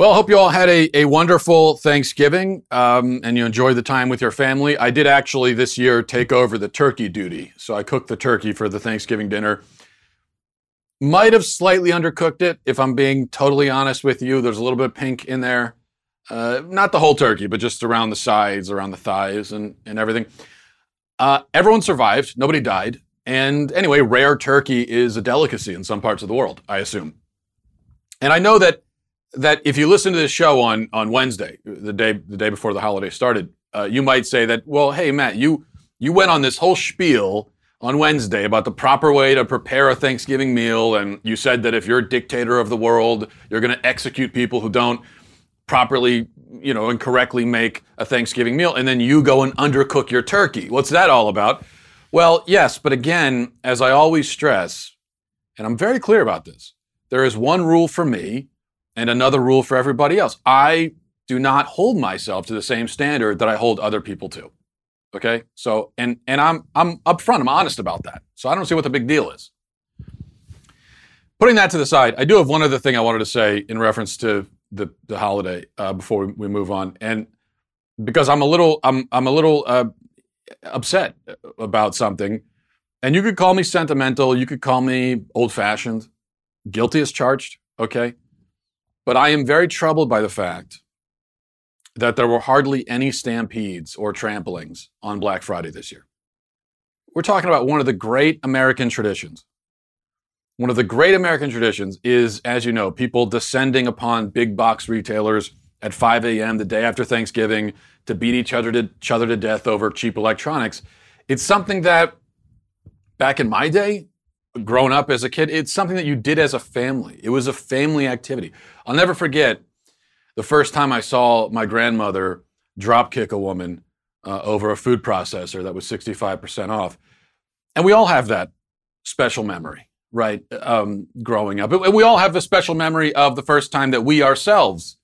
Well, I hope you all had a, a wonderful Thanksgiving um, and you enjoyed the time with your family. I did actually this year take over the turkey duty. So I cooked the turkey for the Thanksgiving dinner. Might have slightly undercooked it, if I'm being totally honest with you. There's a little bit of pink in there. Uh, not the whole turkey, but just around the sides, around the thighs, and, and everything. Uh, everyone survived. Nobody died. And anyway, rare turkey is a delicacy in some parts of the world, I assume. And I know that that if you listen to this show on on Wednesday, the day the day before the holiday started, uh, you might say that, well, hey Matt, you you went on this whole spiel on Wednesday about the proper way to prepare a Thanksgiving meal, and you said that if you're a dictator of the world, you're going to execute people who don't properly, you know, and correctly make a Thanksgiving meal, and then you go and undercook your turkey. What's that all about? Well, yes, but again, as I always stress, and I'm very clear about this, there is one rule for me and another rule for everybody else. I do not hold myself to the same standard that I hold other people to. Okay? So and and I'm I'm upfront, I'm honest about that. So I don't see what the big deal is. Putting that to the side, I do have one other thing I wanted to say in reference to the the holiday uh, before we, move on, and because I'm a little I'm I'm a little uh, upset about something, and you could call me sentimental, you could call me old fashioned, guilty as charged. Okay, but I am very troubled by the fact that there were hardly any stampedes or tramplings on Black Friday this year. We're talking about one of the great American traditions. One of the great American traditions is, as you know, people descending upon big box retailers at 5 a.m. the day after Thanksgiving to beat each other to, each other to death over cheap electronics. It's something that back in my day grown up as a kid, it's something that you did as a family. It was a family activity. I'll never forget the first time I saw my grandmother drop kick a woman uh, over a food processor that was 65% off. And we all have that special memory, right? Um, growing up. And we all have the special memory of the first time that we ourselves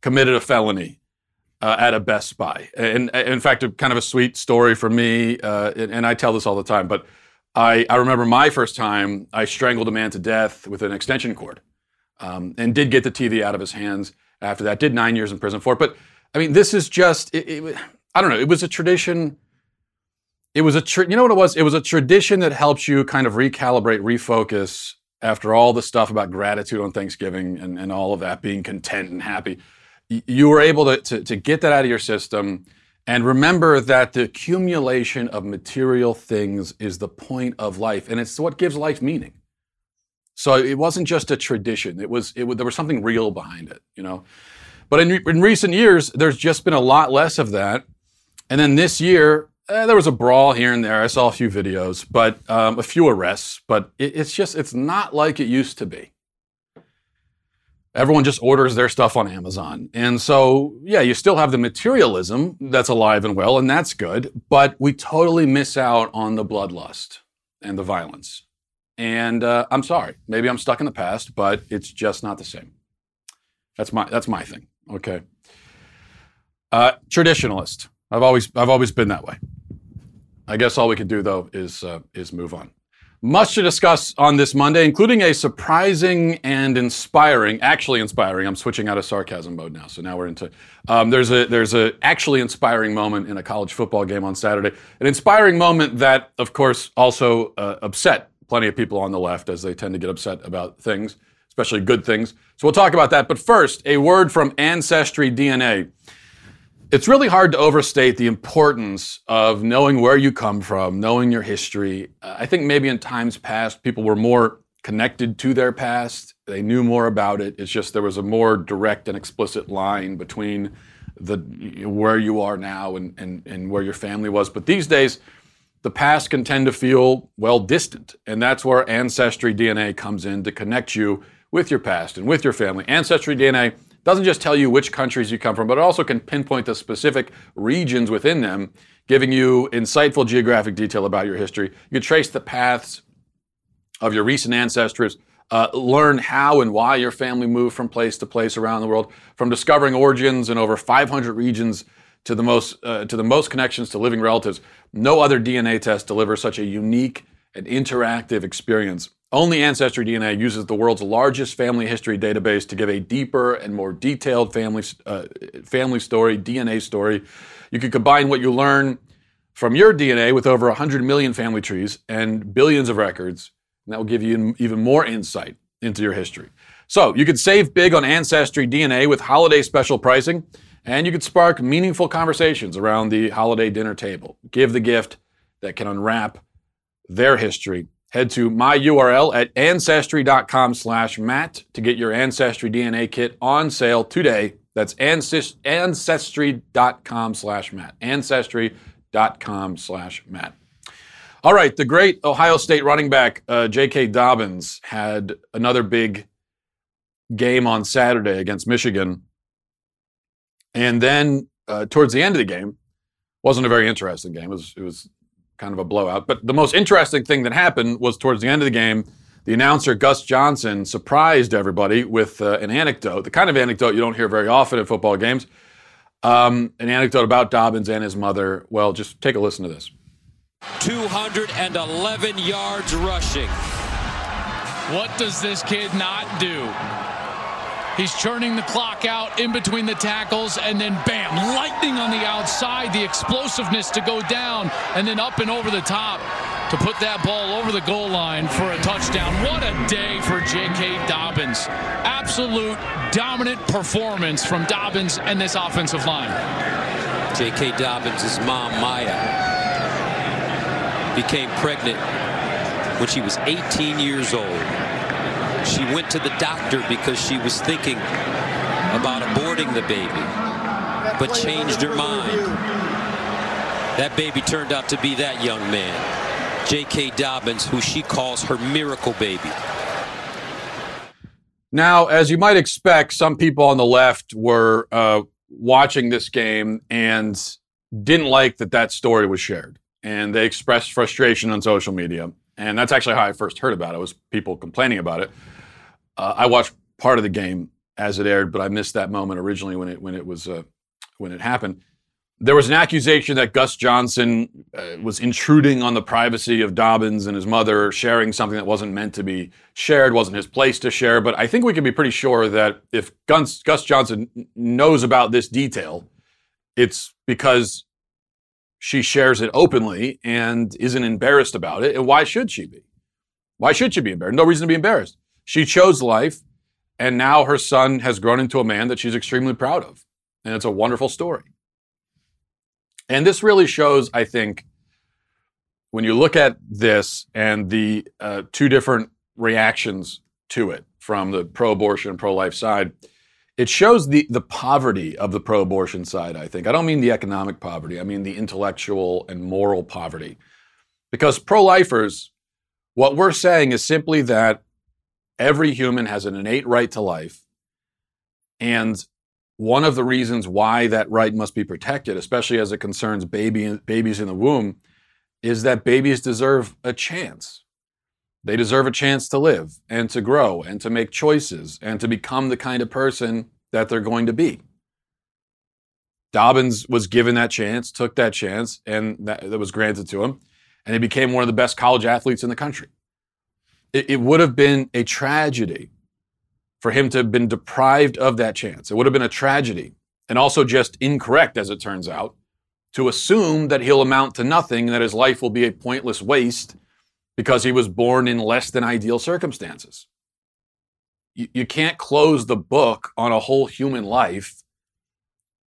committed a felony uh, at a Best Buy. And, and, in fact, a kind of a sweet story for me, uh, and, and I tell this all the time, but I, I remember my first time, I strangled a man to death with an extension cord um, and did get the TV out of his hands after that. Did nine years in prison for it. But I mean, this is just, it, it, I don't know, it was a tradition. It was a, tra- you know what it was? It was a tradition that helps you kind of recalibrate, refocus after all the stuff about gratitude on Thanksgiving and, and all of that, being content and happy. You were able to, to, to get that out of your system and remember that the accumulation of material things is the point of life, and it's what gives life meaning. So it wasn't just a tradition; it was, it, there was something real behind it, you know. But in, in recent years, there's just been a lot less of that. And then this year, eh, there was a brawl here and there. I saw a few videos, but um, a few arrests. But it, it's just, it's not like it used to be everyone just orders their stuff on Amazon. And so, yeah, you still have the materialism that's alive and well, and that's good, but we totally miss out on the bloodlust and the violence. And uh, I'm sorry, maybe I'm stuck in the past, but it's just not the same. That's my that's my thing. Okay. Uh, traditionalist. I've always I've always been that way. I guess all we can do though is uh, is move on. Much to discuss on this Monday, including a surprising and inspiring, actually inspiring. I'm switching out of sarcasm mode now, so now we're into. Um, there's a there's a actually inspiring moment in a college football game on Saturday. An inspiring moment that, of course, also uh, upset plenty of people on the left, as they tend to get upset about things, especially good things. So we'll talk about that. But first, a word from Ancestry DNA. It's really hard to overstate the importance of knowing where you come from, knowing your history. I think maybe in times past, people were more connected to their past. They knew more about it. It's just there was a more direct and explicit line between the where you are now and, and, and where your family was. But these days, the past can tend to feel well distant. And that's where Ancestry DNA comes in to connect you with your past and with your family. Ancestry DNA doesn't just tell you which countries you come from, but it also can pinpoint the specific regions within them, giving you insightful geographic detail about your history. You can trace the paths of your recent ancestors, uh, learn how and why your family moved from place to place around the world, from discovering origins in over 500 regions to the most uh, to the most connections to living relatives. No other DNA test delivers such a unique and interactive experience Only Ancestry DNA uses the world's largest family history database to give a deeper and more detailed family, uh, family story, DNA story. You can combine what you learn from your DNA with over 100 million family trees and billions of records, and that will give you even more insight into your history. So you could save big on Ancestry DNA with holiday special pricing, and you could spark meaningful conversations around the holiday dinner table. Give the gift that can unwrap their history Head to my URL at ancestry.com slash Matt to get your Ancestry DNA kit on sale today. That's ancestry.com slash Matt. Ancestry.com slash Matt. All right, the great Ohio State running back uh, J.K. Dobbins had another big game on Saturday against Michigan. And then uh, towards the end of the game, wasn't a very interesting game. It was, it was kind of a blowout. But the most interesting thing that happened was towards the end of the game, the announcer Gus Johnson surprised everybody with uh, an anecdote, the kind of anecdote you don't hear very often at football games. Um, an anecdote about Dobbins and his mother. Well, just take a listen to this. 211 yards rushing. What does this kid not do? He's churning the clock out in between the tackles, and then bam, lightning on the outside, the explosiveness to go down, and then up and over the top to put that ball over the goal line for a touchdown. What a day for J.K. Dobbins. Absolute dominant performance from Dobbins and this offensive line. J.K. Dobbins' mom, Maya, became pregnant when she was 18 years old. She went to the doctor because she was thinking about aborting the baby, but changed her mind. That baby turned out to be that young man, J.K. Dobbins, who she calls her miracle baby. Now, as you might expect, some people on the left were uh, watching this game and didn't like that that story was shared. And they expressed frustration on social media. And that's actually how I first heard about it, was people complaining about it. Uh, I watched part of the game as it aired, but I missed that moment originally when it when it was uh, when it happened. There was an accusation that Gus Johnson uh, was intruding on the privacy of Dobbins and his mother, sharing something that wasn't meant to be shared, wasn't his place to share. But I think we can be pretty sure that if Gus, Gus Johnson knows about this detail, it's because she shares it openly and isn't embarrassed about it. And why should she be? Why should she be embarrassed? No reason to be embarrassed. She chose life, and now her son has grown into a man that she's extremely proud of. And it's a wonderful story. And this really shows, I think, when you look at this and the uh, two different reactions to it from the pro abortion and pro life side, it shows the, the poverty of the pro abortion side, I think. I don't mean the economic poverty, I mean the intellectual and moral poverty. Because pro lifers, what we're saying is simply that Every human has an innate right to life. And one of the reasons why that right must be protected, especially as it concerns baby, babies in the womb, is that babies deserve a chance. They deserve a chance to live and to grow and to make choices and to become the kind of person that they're going to be. Dobbins was given that chance, took that chance, and that, that was granted to him. And he became one of the best college athletes in the country it, it would have been a tragedy for him to have been deprived of that chance. It would have been a tragedy and also just incorrect, as it turns out, to assume that he'll amount to nothing and that his life will be a pointless waste because he was born in less than ideal circumstances. You, you can't close the book on a whole human life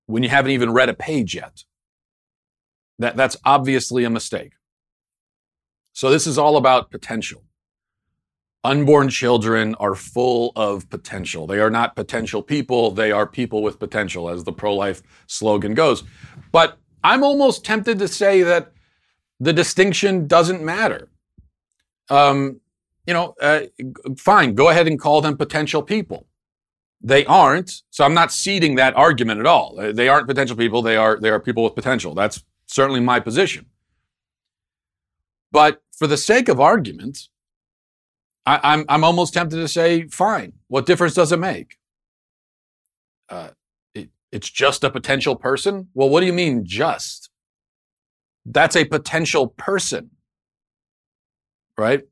when you haven't even read a page yet. That, that's obviously a mistake. So, this is all about potential. Unborn children are full of potential. They are not potential people, they are people with potential, as the pro life slogan goes. But I'm almost tempted to say that the distinction doesn't matter. Um, you know, uh, fine, go ahead and call them potential people. They aren't, so I'm not ceding that argument at all. They aren't potential people. They are they are people with potential. That's certainly my position. But for the sake of argument, I, am I'm, I'm almost tempted to say, fine. What difference does it make? Uh, it, it's just a potential person. Well, what do you mean just? That's a potential person, right?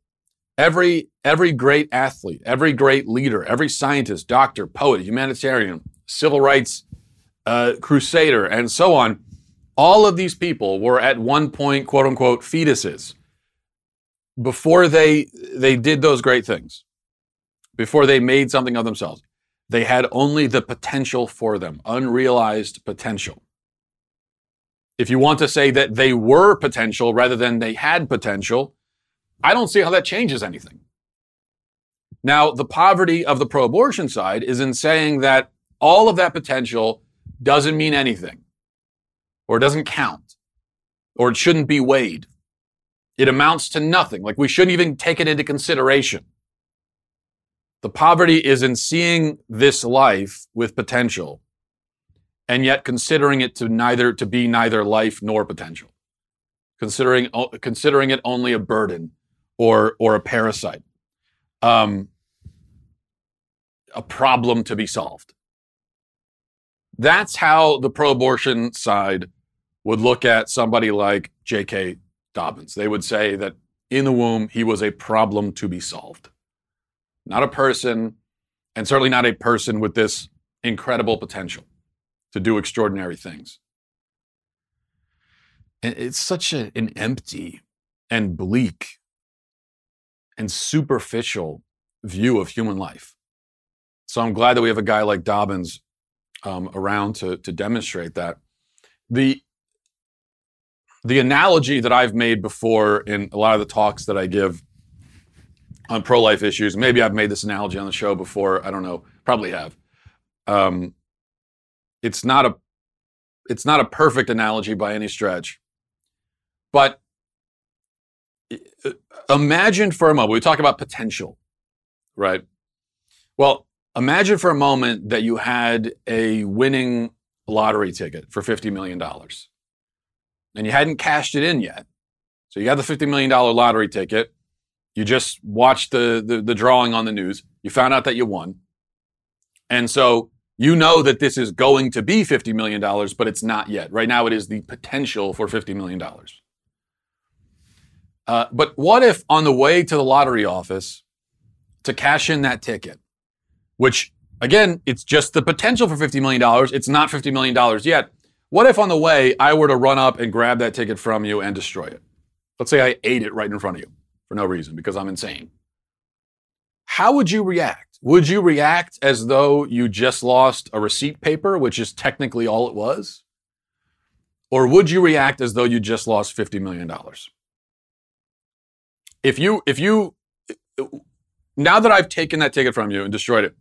Every, every great athlete, every great leader, every scientist, doctor, poet, humanitarian, civil rights uh, crusader, and so on, all of these people were at one point, quote unquote, fetuses before they, they did those great things, before they made something of themselves. They had only the potential for them, unrealized potential. If you want to say that they were potential rather than they had potential, I don't see how that changes anything. Now, the poverty of the pro abortion side is in saying that all of that potential doesn't mean anything, or it doesn't count, or it shouldn't be weighed. It amounts to nothing. Like we shouldn't even take it into consideration. The poverty is in seeing this life with potential and yet considering it to neither to be neither life nor potential. Considering considering it only a burden or or a parasite. Um, a problem to be solved. That's how the pro abortion side would look at somebody like J.K. Dobbins. They would say that in the womb, he was a problem to be solved not a person, and certainly not a person with this incredible potential to do extraordinary things. It's such a, an empty and bleak and superficial view of human life. So I'm glad that we have a guy like Dobbins um, around to, to demonstrate that. The the analogy that I've made before in a lot of the talks that I give on pro life issues. Maybe I've made this analogy on the show before. I don't know. Probably have. Um, it's not a it's not a perfect analogy by any stretch, but Uh, imagine for a moment. We talk about potential, right? Well, imagine for a moment that you had a winning lottery ticket for fifty million dollars, and you hadn't cashed it in yet. So you got the fifty million dollar lottery ticket you just watched the, the, the drawing on the news. You found out that you won. And so you know that this is going to be $50 million, but it's not yet. Right now, it is the potential for $50 million. Uh, but what if on the way to the lottery office to cash in that ticket, which again, it's just the potential for $50 million, it's not $50 million yet. What if on the way I were to run up and grab that ticket from you and destroy it? Let's say I ate it right in front of you for no reason because I'm insane. How would you react? Would you react as though you just lost a receipt paper, which is technically all it was? Or would you react as though you just lost $50 million? If you, if you, now that I've taken that ticket from you and destroyed it,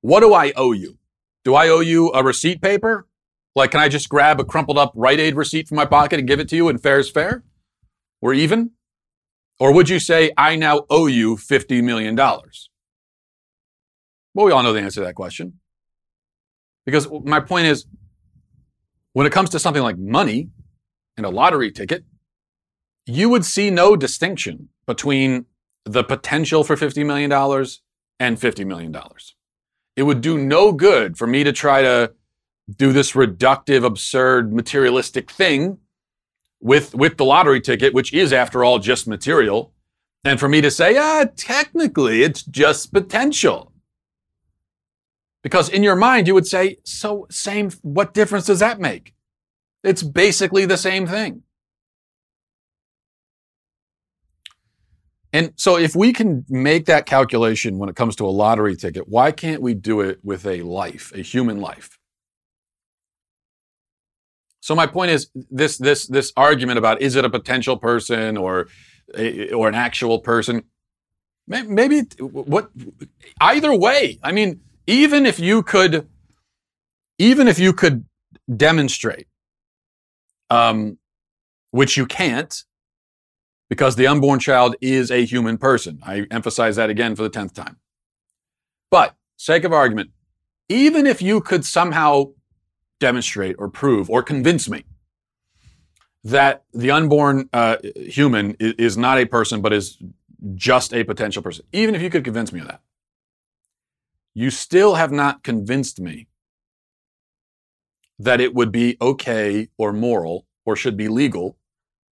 what do I owe you? Do I owe you a receipt paper? Like, can I just grab a crumpled up Rite Aid receipt from my pocket and give it to you and fair is fair? We're even? Or would you say, I now owe you $50 million? Well, we all know the answer to that question. Because my point is, when it comes to something like money and a lottery ticket, you would see no distinction between the potential for $50 million and $50 million. It would do no good for me to try to do this reductive, absurd, materialistic thing with with the lottery ticket, which is after all just material, and for me to say, ah, technically it's just potential. Because in your mind you would say, so same, what difference does that make? It's basically the same thing. And so if we can make that calculation when it comes to a lottery ticket, why can't we do it with a life, a human life? So my point is this this this argument about is it a potential person or or an actual person? Maybe what either way. I mean, even if you could, even if you could demonstrate, um, which you can't, because the unborn child is a human person. I emphasize that again for the tenth time. But sake of argument, even if you could somehow demonstrate or prove or convince me that the unborn uh, human is, is not a person, but is just a potential person, even if you could convince me of that, you still have not convinced me that it would be okay or moral or should be legal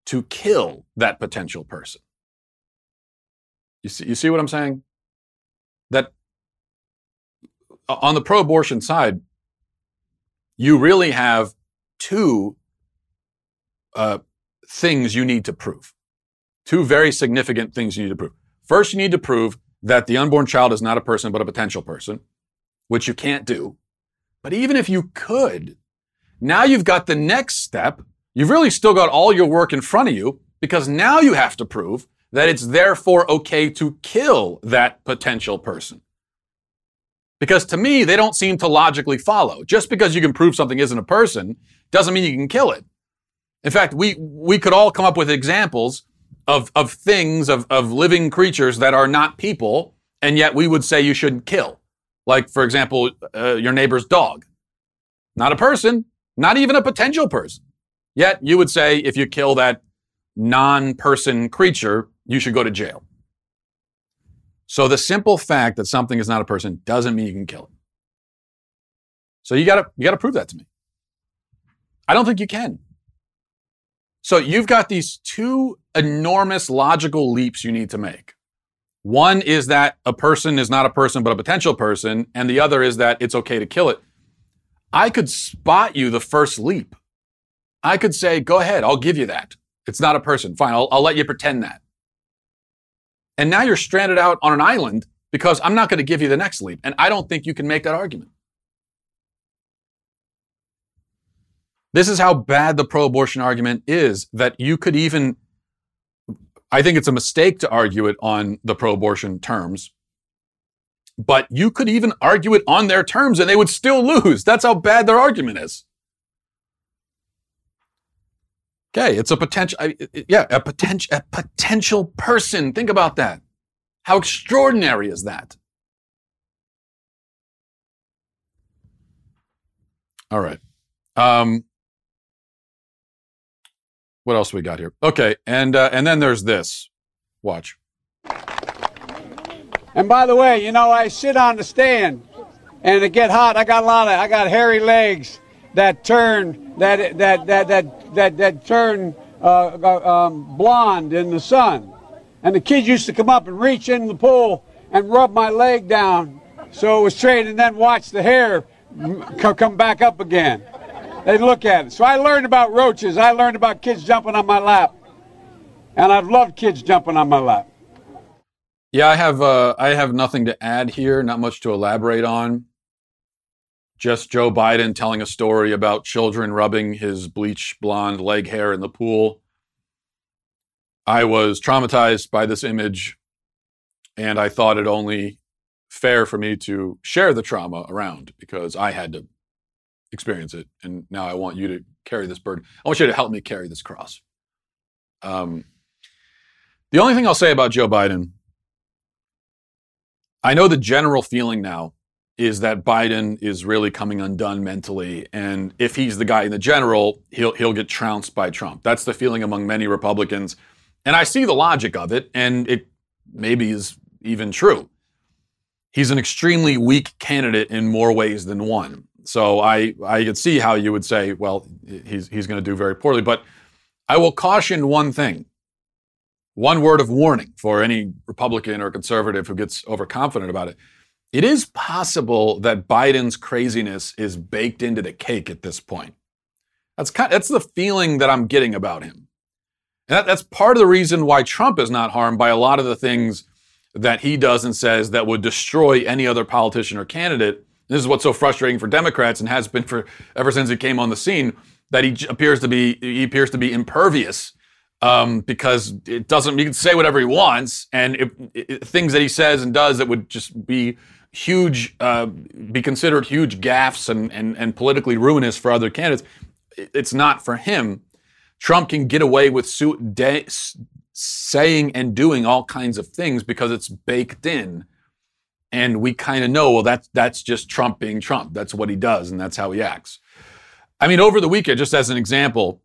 to kill that potential person. You see, you see what I'm saying? That on the pro abortion side, you really have two uh, things you need to prove. Two very significant things you need to prove. First, you need to prove that the unborn child is not a person, but a potential person, which you can't do. But even if you could, now you've got the next step. You've really still got all your work in front of you because now you have to prove that it's therefore okay to kill that potential person. Because to me, they don't seem to logically follow. Just because you can prove something isn't a person doesn't mean you can kill it. In fact, we, we could all come up with examples of, of things, of, of living creatures that are not people, and yet we would say you shouldn't kill. Like, for example, uh, your neighbor's dog. Not a person, not even a potential person. Yet you would say if you kill that non person creature, you should go to jail. So the simple fact that something is not a person doesn't mean you can kill it. So you gotta you gotta prove that to me. I don't think you can. So you've got these two enormous logical leaps you need to make. One is that a person is not a person but a potential person, and the other is that it's okay to kill it. I could spot you the first leap. I could say, go ahead, I'll give you that. It's not a person. Fine, I'll, I'll let you pretend that. And now you're stranded out on an island because I'm not going to give you the next leap. And I don't think you can make that argument. This is how bad the pro abortion argument is that you could even, I think it's a mistake to argue it on the pro abortion terms, but you could even argue it on their terms and they would still lose. That's how bad their argument is. Okay, it's a potential, yeah, a potential, a potential person. Think about that. How extraordinary is that? All right. Um, what else we got here? Okay, and uh, and then there's this. Watch. And by the way, you know, I sit on the stand, and it get hot. I got a lot of, I got hairy legs that turn that that that that that, that turn uh, uh, um, blonde in the sun. And the kids used to come up and reach in the pool and rub my leg down so it was straight, and then watch the hair come back up again. They'd look at it. So I learned about roaches. I learned about kids jumping on my lap, and I've loved kids jumping on my lap. Yeah, I have. Uh, I have nothing to add here. Not much to elaborate on just Joe Biden telling a story about children rubbing his bleach blonde leg hair in the pool. I was traumatized by this image, and I thought it only fair for me to share the trauma around because I had to experience it. And now I want you to carry this burden. I want you to help me carry this cross. Um, the only thing I'll say about Joe Biden, I know the general feeling now is that Biden is really coming undone mentally, and if he's the guy in the general, he'll he'll get trounced by Trump. That's the feeling among many Republicans, and I see the logic of it, and it maybe is even true. He's an extremely weak candidate in more ways than one. So I I could see how you would say, well, he's he's going to do very poorly. But I will caution one thing. One word of warning for any Republican or conservative who gets overconfident about it it is possible that Biden's craziness is baked into the cake at this point. That's kind, that's the feeling that I'm getting about him. And that, that's part of the reason why Trump is not harmed by a lot of the things that he does and says that would destroy any other politician or candidate. This is what's so frustrating for Democrats and has been for ever since he came on the scene that he appears to be he appears to be impervious um, because it doesn't. He can say whatever he wants, and it, it, things that he says and does that would just be huge, uh, be considered huge gaffes and, and, and politically ruinous for other candidates. It's not for him. Trump can get away with su- de- saying and doing all kinds of things because it's baked in. And we kind of know, well, that's, that's just Trump being Trump. That's what he does, and that's how he acts. I mean, over the weekend, just as an example,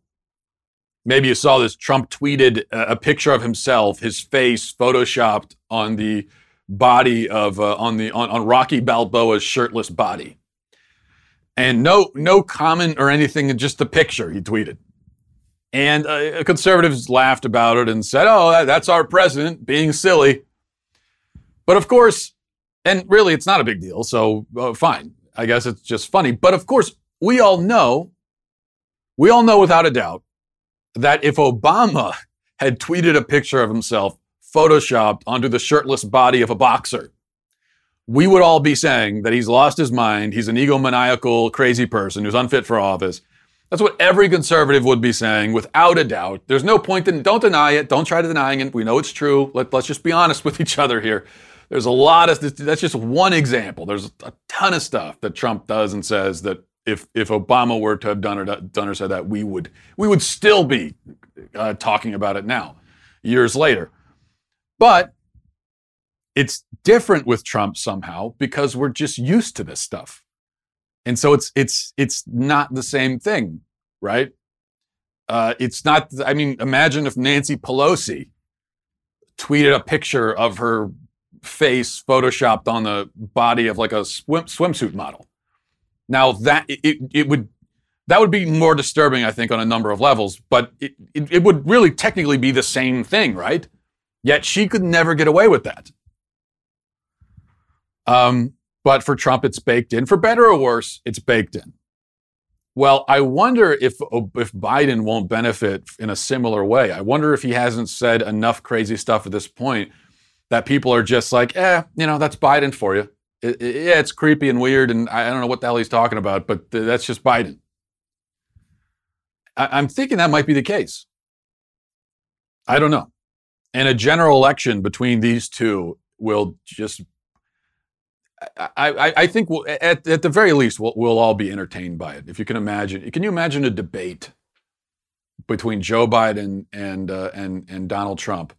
maybe you saw this Trump tweeted a, a picture of himself, his face photoshopped on the body of uh, on the on, on Rocky Balboa's shirtless body. And no no comment or anything, just the picture he tweeted. And uh, conservatives laughed about it and said, "Oh, that's our president being silly." But of course, and really, it's not a big deal. So uh, fine. I guess it's just funny. But of course, we all know, we all know without a doubt that if Obama had tweeted a picture of himself photoshopped onto the shirtless body of a boxer, we would all be saying that he's lost his mind. He's an egomaniacal, crazy person who's unfit for office. That's what every conservative would be saying without a doubt. There's no point in, don't deny it. Don't try to denying it. We know it's true. Let, let's just be honest with each other here. There's a lot of, that's just one example. There's a ton of stuff that Trump does and says that if, if Obama were to have done or, done or said that, we would, we would still be uh, talking about it now, years later. But it's different with Trump somehow because we're just used to this stuff. And so it's it's it's not the same thing, right? Uh, it's not. I mean, imagine if Nancy Pelosi tweeted a picture of her face photoshopped on the body of like a swim, swimsuit model. Now that it, it would that would be more disturbing, I think, on a number of levels. But it, it, it would really technically be the same thing, right? Yet she could never get away with that. Um, but for Trump, it's baked in. For better or worse, it's baked in. Well, I wonder if if Biden won't benefit in a similar way. I wonder if he hasn't said enough crazy stuff at this point that people are just like, eh, you know, that's Biden for you. It, it, yeah, it's creepy and weird, and I don't know what the hell he's talking about, but th- that's just Biden. I- I'm thinking that might be the case. I don't know. And a general election between these two will just I, I, I think we'll, at, at the very least we'll, we'll all be entertained by it. If you can imagine, can you imagine a debate between Joe Biden and uh, and and Donald Trump,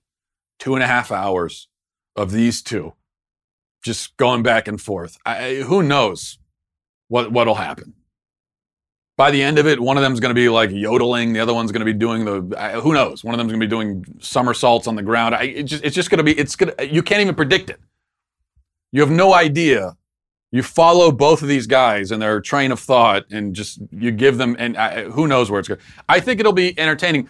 two and a half hours of these two, just going back and forth. I, who knows what what'll happen? By the end of it, one of them is going to be like yodeling, the other one's going to be doing the who knows. One of them's going to be doing somersaults on the ground. I, it just, it's just going to be it's going to you can't even predict it. You have no idea. You follow both of these guys and their train of thought, and just you give them, and I, who knows where it's going. I think it'll be entertaining.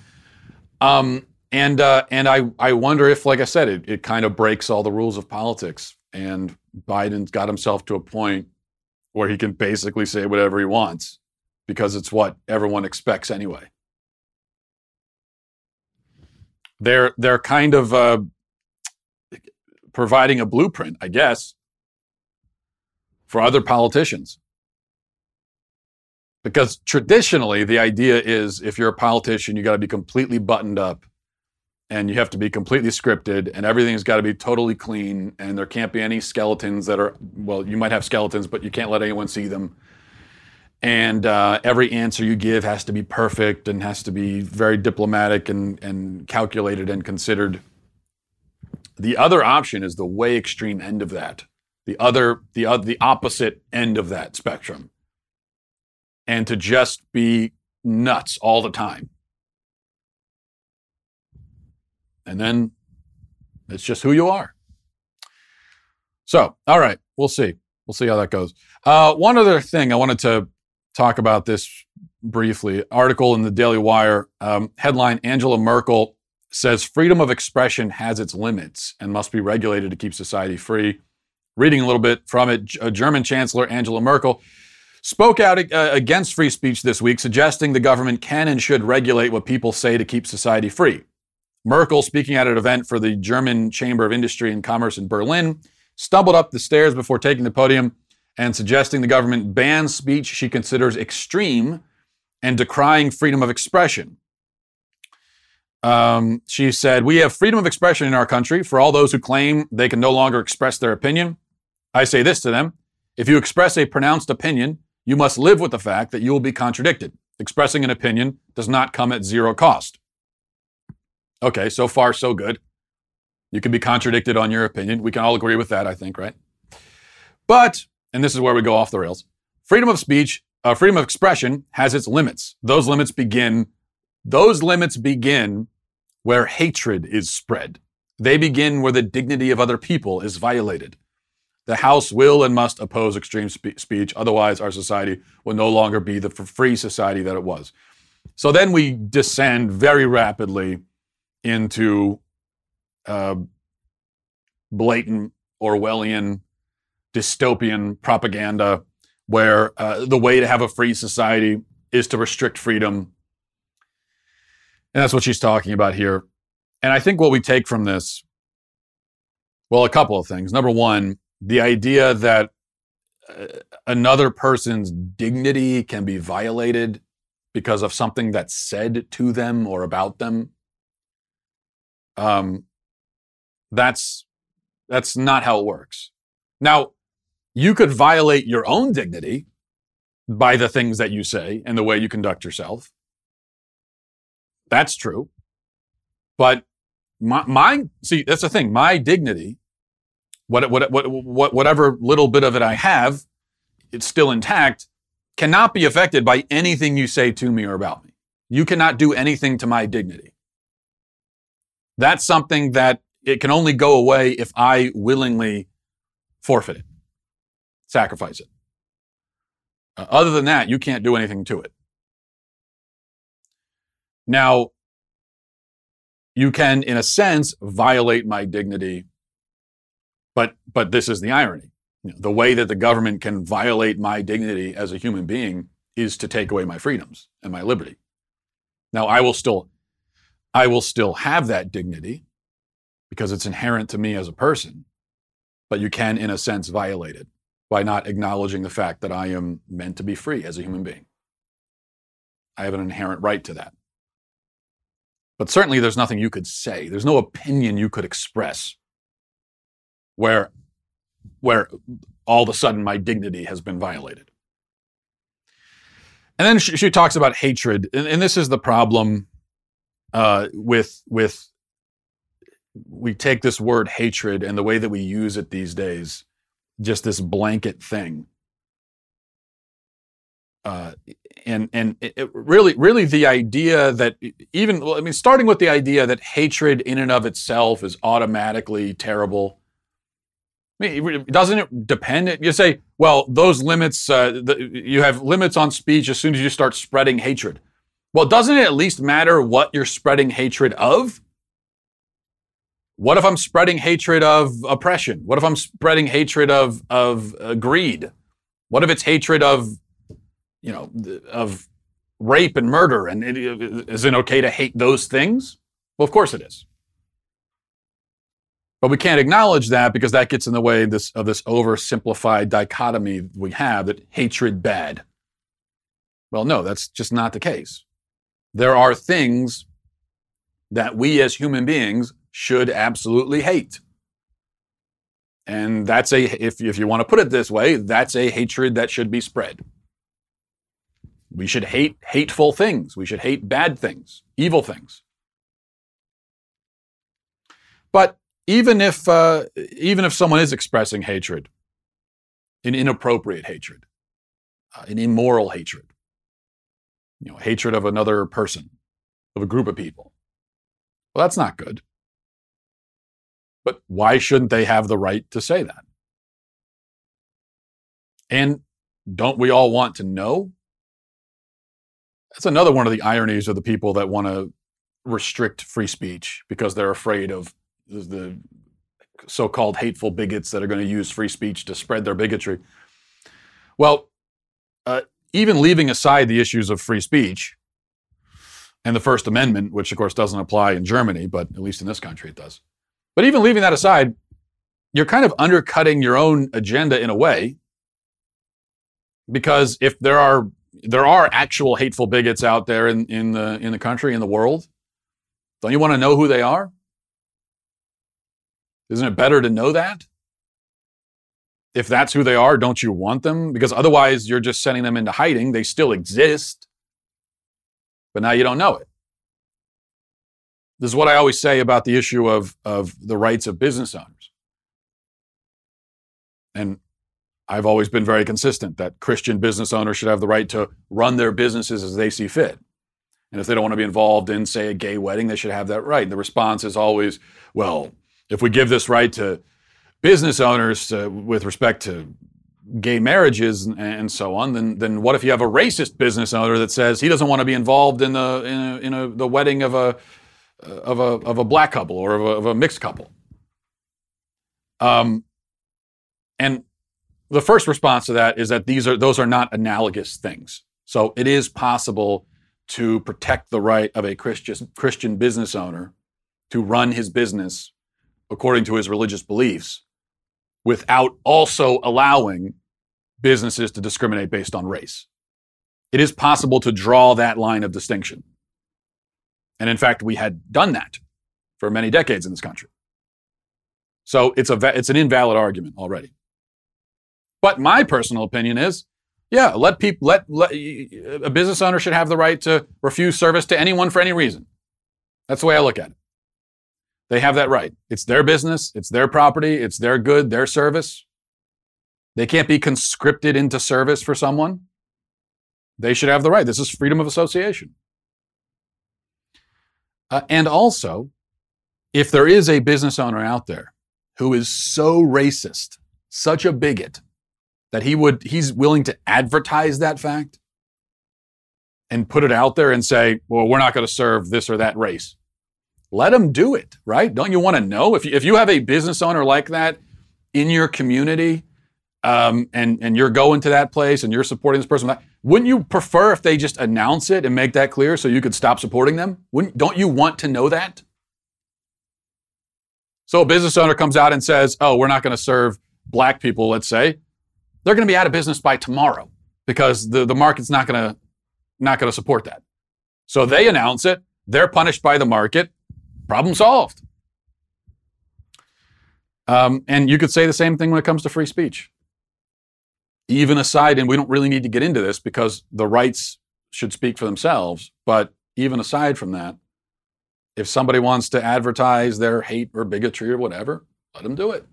Um, and uh, and I I wonder if, like I said, it, it kind of breaks all the rules of politics, and Biden's got himself to a point where he can basically say whatever he wants because it's what everyone expects anyway. They're they're kind of uh, providing a blueprint, I guess, for other politicians. Because traditionally, the idea is if you're a politician, you got to be completely buttoned up and you have to be completely scripted and everything's got to be totally clean and there can't be any skeletons that are, well, you might have skeletons, but you can't let anyone see them. And uh, every answer you give has to be perfect and has to be very diplomatic and, and calculated and considered. The other option is the way extreme end of that, the other, the uh, the opposite end of that spectrum, and to just be nuts all the time. And then it's just who you are. So, all right, we'll see. We'll see how that goes. Uh, one other thing I wanted to talk about this briefly. Article in the Daily Wire um, headline: Angela Merkel says freedom of expression has its limits and must be regulated to keep society free. Reading a little bit from it, German Chancellor Angela Merkel spoke out uh, against free speech this week, suggesting the government can and should regulate what people say to keep society free. Merkel, speaking at an event for the German Chamber of Industry and Commerce in Berlin, stumbled up the stairs before taking the podium and suggesting the government ban speech she considers extreme and decrying freedom of expression. Um, she said, We have freedom of expression in our country for all those who claim they can no longer express their opinion. I say this to them if you express a pronounced opinion, you must live with the fact that you will be contradicted. Expressing an opinion does not come at zero cost. Okay, so far, so good. You can be contradicted on your opinion. We can all agree with that, I think, right? But, and this is where we go off the rails freedom of speech, uh, freedom of expression has its limits. Those limits begin. Those limits begin where hatred is spread. They begin where the dignity of other people is violated. The House will and must oppose extreme spe- speech, otherwise, our society will no longer be the free society that it was. So then we descend very rapidly into uh, blatant Orwellian dystopian propaganda where uh, the way to have a free society is to restrict freedom. And that's what she's talking about here. And I think what we take from this, well, a couple of things. Number one, the idea that uh, another person's dignity can be violated because of something that's said to them or about them. Um, that's that's not how it works. Now, you could violate your own dignity by the things that you say and the way you conduct yourself. That's true. But my, my see, that's the thing. My dignity, what, what, what, what, whatever little bit of it I have, it's still intact, cannot be affected by anything you say to me or about me. You cannot do anything to my dignity. That's something that it can only go away if I willingly forfeit it, sacrifice it. Uh, other than that, you can't do anything to it. Now, you can, in a sense, violate my dignity, but but this is the irony. The way that the government can violate my dignity as a human being is to take away my freedoms and my liberty. Now, I will still, I will still have that dignity because it's inherent to me as a person, but you can, in a sense, violate it by not acknowledging the fact that I am meant to be free as a human being. I have an inherent right to that. But certainly there's nothing you could say, there's no opinion you could express where, where all of a sudden my dignity has been violated. And then she, she talks about hatred, and, and, this is the problem uh, with with we take this word hatred and the way that we use it these days just this blanket thing. Uh, and and it, really, really, the idea that even I mean, starting with the idea that hatred in and of itself is automatically terrible. I mean, doesn't it depend? You say, well, those limits, uh, the, you have limits on speech as soon as you start spreading hatred. Well, doesn't it at least matter what you're spreading hatred of? What if I'm spreading hatred of oppression? What if I'm spreading hatred of of uh, greed? What if it's hatred of, you know, of rape and murder? And it, is it okay to hate those things? Well, of course it is. But we can't acknowledge that because that gets in the way this, of this oversimplified dichotomy we have that hatred bad. Well, no, that's just not the case. There are things that we as human beings should absolutely hate. And that's a, if, if you want to put it this way, that's a hatred that should be spread. We should hate hateful things. We should hate bad things, evil things. But even if, uh, even if someone is expressing hatred, an inappropriate hatred, uh, an immoral hatred, you know, hatred of another person, of a group of people, well, that's not good. But why shouldn't they have the right to say that? And don't we all want to know? That's another one of the ironies of the people that want to restrict free speech because they're afraid of the so called hateful bigots that are going to use free speech to spread their bigotry. Well, uh, even leaving aside the issues of free speech and the First Amendment, which of course doesn't apply in Germany, but at least in this country it does. But even leaving that aside, you're kind of undercutting your own agenda in a way. Because if there are there are actual hateful bigots out there in, in the in the country in the world don't you want to know who they are? Isn't it better to know that? If that's who they are don't you want them? Because otherwise you're just sending them into hiding. They still exist. But now you don't know it this is what I always say about the issue of, of the rights of business owners. And I've always been very consistent that Christian business owners should have the right to run their businesses as they see fit. And if they don't want to be involved in, say, a gay wedding, they should have that right. And the response is always, well, if we give this right to business owners uh, with respect to gay marriages and, and, so on, then then what if you have a racist business owner that says he doesn't want to be involved in the in, a, in a, the wedding of a of a of a black couple or of a, of a mixed couple. Um, And the first response to that is that these are those are not analogous things. So it is possible to protect the right of a Christian Christian business owner to run his business according to his religious beliefs without also allowing businesses to discriminate based on race. It is possible to draw that line of distinction. And in fact, we had done that for many decades in this country. So it's a it's an invalid argument already. But my personal opinion is, yeah, let people let, let a business owner should have the right to refuse service to anyone for any reason. That's the way I look at it. They have that right. It's their business, it's their property, it's their good, their service. They can't be conscripted into service for someone. They should have the right. This is freedom of association. Uh, and also, if there is a business owner out there who is so racist, such a bigot, that he would he's willing to advertise that fact and put it out there and say, well, we're not going to serve this or that race let them do it, right? Don't you want to know if you, if you have a business owner like that in your community, um, and and you're going to that place and you're supporting this person, wouldn't you prefer if they just announce it and make that clear so you could stop supporting them? Wouldn't don't you want to know that? So a business owner comes out and says, "Oh, we're not going to serve black people." Let's say they're going to be out of business by tomorrow because the the market's not going to not going to support that. So they announce it. They're punished by the market Problem solved. Um, and you could say the same thing when it comes to free speech. Even aside, and we don't really need to get into this because the rights should speak for themselves, but even aside from that, if somebody wants to advertise their hate or bigotry or whatever, let them do it.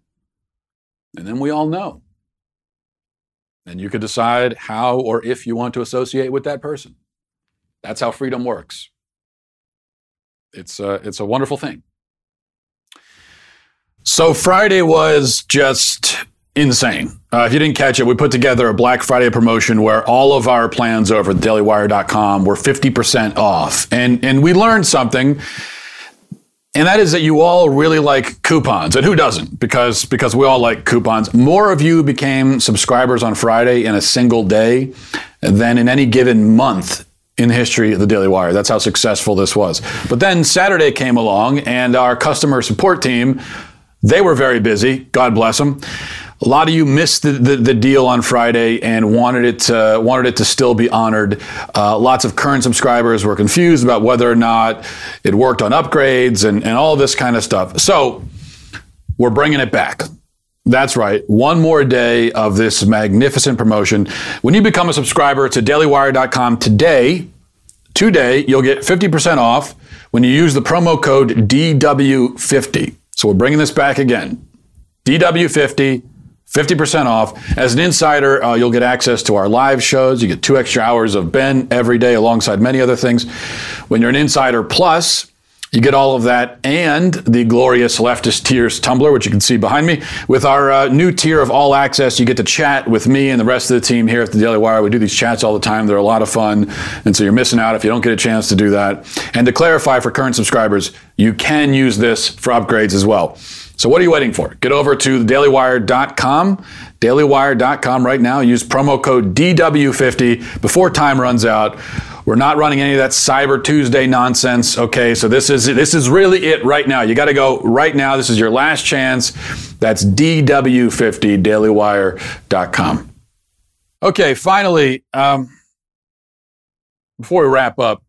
And then we all know. And you could decide how or if you want to associate with that person. That's how freedom works it's a, it's a wonderful thing. So Friday was just insane. Uh, if you didn't catch it, we put together a Black Friday promotion where all of our plans over at dailywire.com were 50% off. And, and we learned something. And that is that you all really like coupons. And who doesn't? Because, because we all like coupons. More of you became subscribers on Friday in a single day than in any given month in the history of the Daily Wire. That's how successful this was. But then Saturday came along, and our customer support team, they were very busy. God bless them. A lot of you missed the, the, the deal on Friday and wanted it to, wanted it to still be honored. Uh, lots of current subscribers were confused about whether or not it worked on upgrades and, and all this kind of stuff. So we're bringing it back. That's right. One more day of this magnificent promotion. When you become a subscriber to dailywire.com today, today, you'll get 50% off when you use the promo code DW50. So we're bringing this back again. DW50, 50% off. As an insider, uh, you'll get access to our live shows. You get two extra hours of Ben every day alongside many other things. When you're an insider plus, you get all of that and the glorious leftist tears tumbler, which you can see behind me. With our uh, new tier of all access, you get to chat with me and the rest of the team here at the Daily Wire. We do these chats all the time. They're a lot of fun. And so you're missing out if you don't get a chance to do that. And to clarify for current subscribers, you can use this for upgrades as well. So what are you waiting for? Get over to dailywire.com, dailywire.com right now. Use promo code DW50 before time runs out. We're not running any of that Cyber Tuesday nonsense. Okay, so this is this is really it right now. You got to go right now. This is your last chance. That's DW50 dailywire.com. Okay, finally, um, before we wrap up,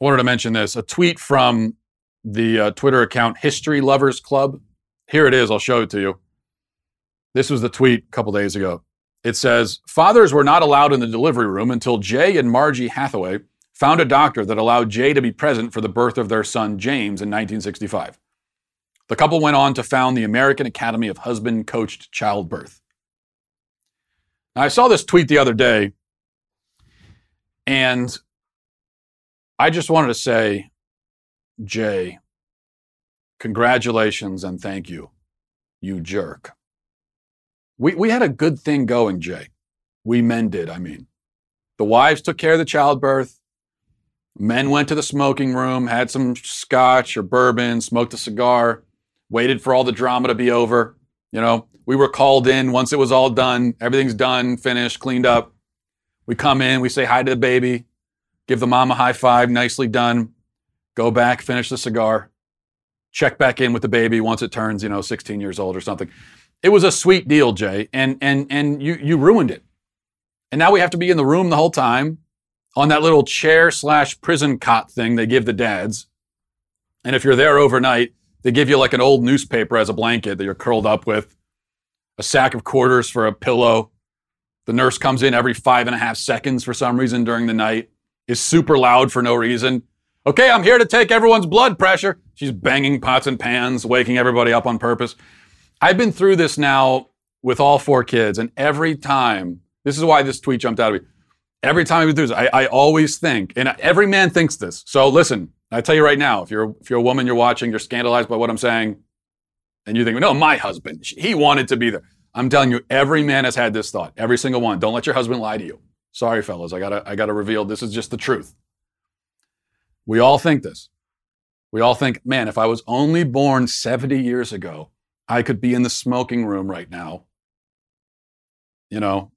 I wanted to mention this. A tweet from the uh, Twitter account History Lovers Club. Here it is. I'll show it to you. This was the tweet a couple days ago. It says fathers were not allowed in the delivery room until Jay and Margie Hathaway found a doctor that allowed Jay to be present for the birth of their son James in 1965. The couple went on to found the American Academy of Husband Coached Childbirth. Now, I saw this tweet the other day, and I just wanted to say, Jay, congratulations and thank you, you jerk. We, we had a good thing going, Jay. We men did, I mean. The wives took care of the childbirth. Men went to the smoking room, had some scotch or bourbon, smoked a cigar, waited for all the drama to be over. You know, We were called in once it was all done. Everything's done, finished, cleaned up. We come in, we say hi to the baby, give the mom a high five, nicely done. Go back, finish the cigar, check back in with the baby once it turns, you know, 16 years old or something. It was a sweet deal, Jay, and and and you you ruined it. And now we have to be in the room the whole time on that little chair slash prison cot thing they give the dads. And if you're there overnight, they give you like an old newspaper as a blanket that you're curled up with, a sack of quarters for a pillow. The nurse comes in every five and a half seconds for some reason during the night, is super loud for no reason. Okay, I'm here to take everyone's blood pressure. She's banging pots and pans, waking everybody up on purpose. I've been through this now with all four kids, and every time, this is why this tweet jumped out of me. Every time been through this, I, I always think, and every man thinks this. So listen, I tell you right now, if you're if you're a woman, you're watching, you're scandalized by what I'm saying, and you think, no, my husband, he wanted to be there. I'm telling you, every man has had this thought. Every single one. Don't let your husband lie to you. Sorry, fellas, I gotta I gotta reveal this is just the truth. We all think this. We all think, man, if I was only born 70 years ago, I could be in the smoking room right now. You know,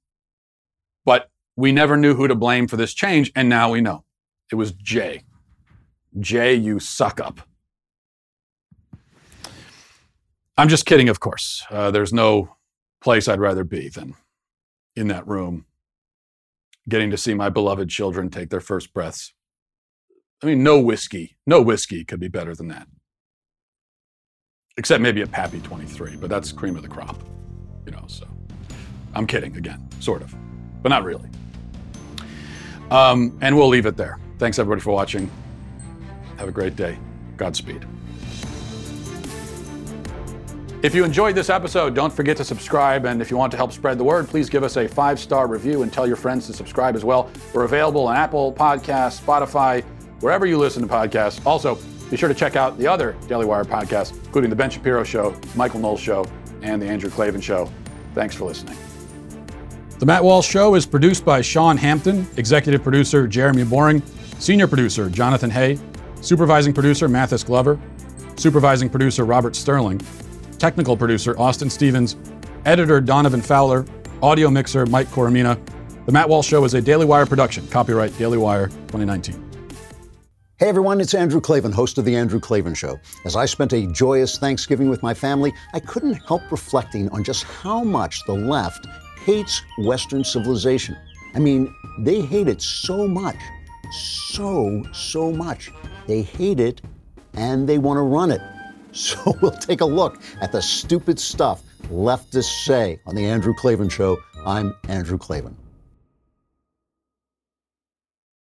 but we never knew who to blame for this change, and now we know. It was Jay. Jay, you suck up. I'm just kidding, of course. Uh, there's no place I'd rather be than in that room, getting to see my beloved children take their first breaths. I mean, no whiskey, no whiskey could be better than that. Except maybe a Pappy 23, but that's cream of the crop, you know, so. I'm kidding again, sort of, but not really. Um, and we'll leave it there. Thanks everybody for watching. Have a great day. Godspeed. If you enjoyed this episode, don't forget to subscribe. And if you want to help spread the word, please give us a five star review and tell your friends to subscribe as well. We're available on Apple Podcasts, Spotify, wherever you listen to podcasts. Also, be sure to check out the other Daily Wire podcasts, including The Ben Shapiro Show, Michael Knowles Show, and The Andrew Klavan Show. Thanks for listening. The Matt Walsh Show is produced by Sean Hampton, executive producer Jeremy Boring, senior producer Jonathan Hay, supervising producer Mathis Glover, supervising producer Robert Sterling, technical producer Austin Stevens, editor Donovan Fowler, audio mixer Mike Coromina. The Matt Walsh Show is a Daily Wire production. Copyright Daily Wire 2019. Hey everyone, it's Andrew Klavan, host of The Andrew Klavan Show. As I spent a joyous Thanksgiving with my family, I couldn't help reflecting on just how much the left hates Western civilization. I mean, they hate it so much, so, so much. They hate it and they want to run it. So we'll take a look at the stupid stuff leftists say on The Andrew Klavan Show. I'm Andrew Klavan.